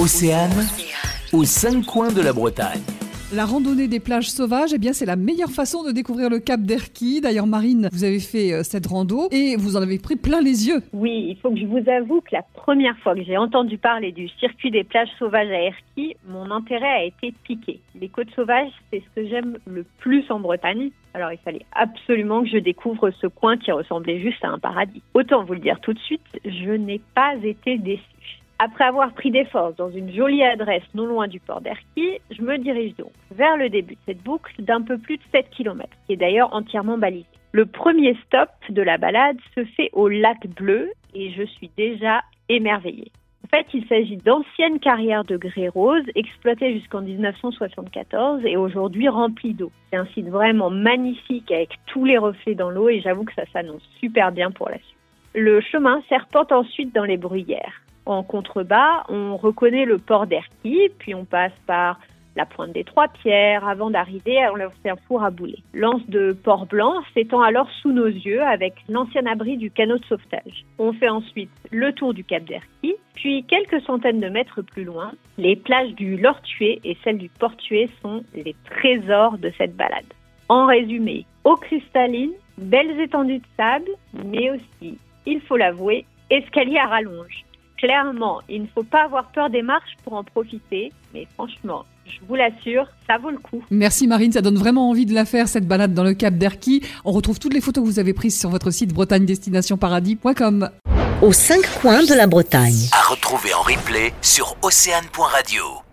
Océane, aux cinq coins de la Bretagne. La randonnée des plages sauvages, eh bien, c'est la meilleure façon de découvrir le Cap d'Erquy. D'ailleurs, Marine, vous avez fait euh, cette rando et vous en avez pris plein les yeux. Oui, il faut que je vous avoue que la première fois que j'ai entendu parler du circuit des plages sauvages à Erquy, mon intérêt a été piqué. Les côtes sauvages, c'est ce que j'aime le plus en Bretagne. Alors, il fallait absolument que je découvre ce coin qui ressemblait juste à un paradis. Autant vous le dire tout de suite, je n'ai pas été déçue. Après avoir pris des forces dans une jolie adresse non loin du port d'Erquy, je me dirige donc vers le début de cette boucle d'un peu plus de 7 km, qui est d'ailleurs entièrement balisée. Le premier stop de la balade se fait au lac Bleu et je suis déjà émerveillée. En fait, il s'agit d'anciennes carrières de grès rose exploitées jusqu'en 1974 et aujourd'hui remplies d'eau. C'est un site vraiment magnifique avec tous les reflets dans l'eau et j'avoue que ça s'annonce super bien pour la suite. Le chemin serpente ensuite dans les bruyères. En contrebas, on reconnaît le port d'Erquy, puis on passe par la pointe des Trois Pierres avant d'arriver à l'ancien four à boulet. L'anse de Port-Blanc s'étend alors sous nos yeux avec l'ancien abri du canot de sauvetage. On fait ensuite le tour du cap d'Erquy, puis quelques centaines de mètres plus loin, les plages du Lortué et celles du Portué sont les trésors de cette balade. En résumé, eau cristalline, belles étendues de sable, mais aussi, il faut l'avouer, escalier à rallonge clairement, il ne faut pas avoir peur des marches pour en profiter. Mais franchement, je vous l'assure, ça vaut le coup. Merci Marine, ça donne vraiment envie de la faire, cette balade dans le Cap d'Erquy. On retrouve toutes les photos que vous avez prises sur votre site bretagne-destination-paradis.com. Aux cinq coins de la Bretagne. À retrouver en replay sur océane.radio.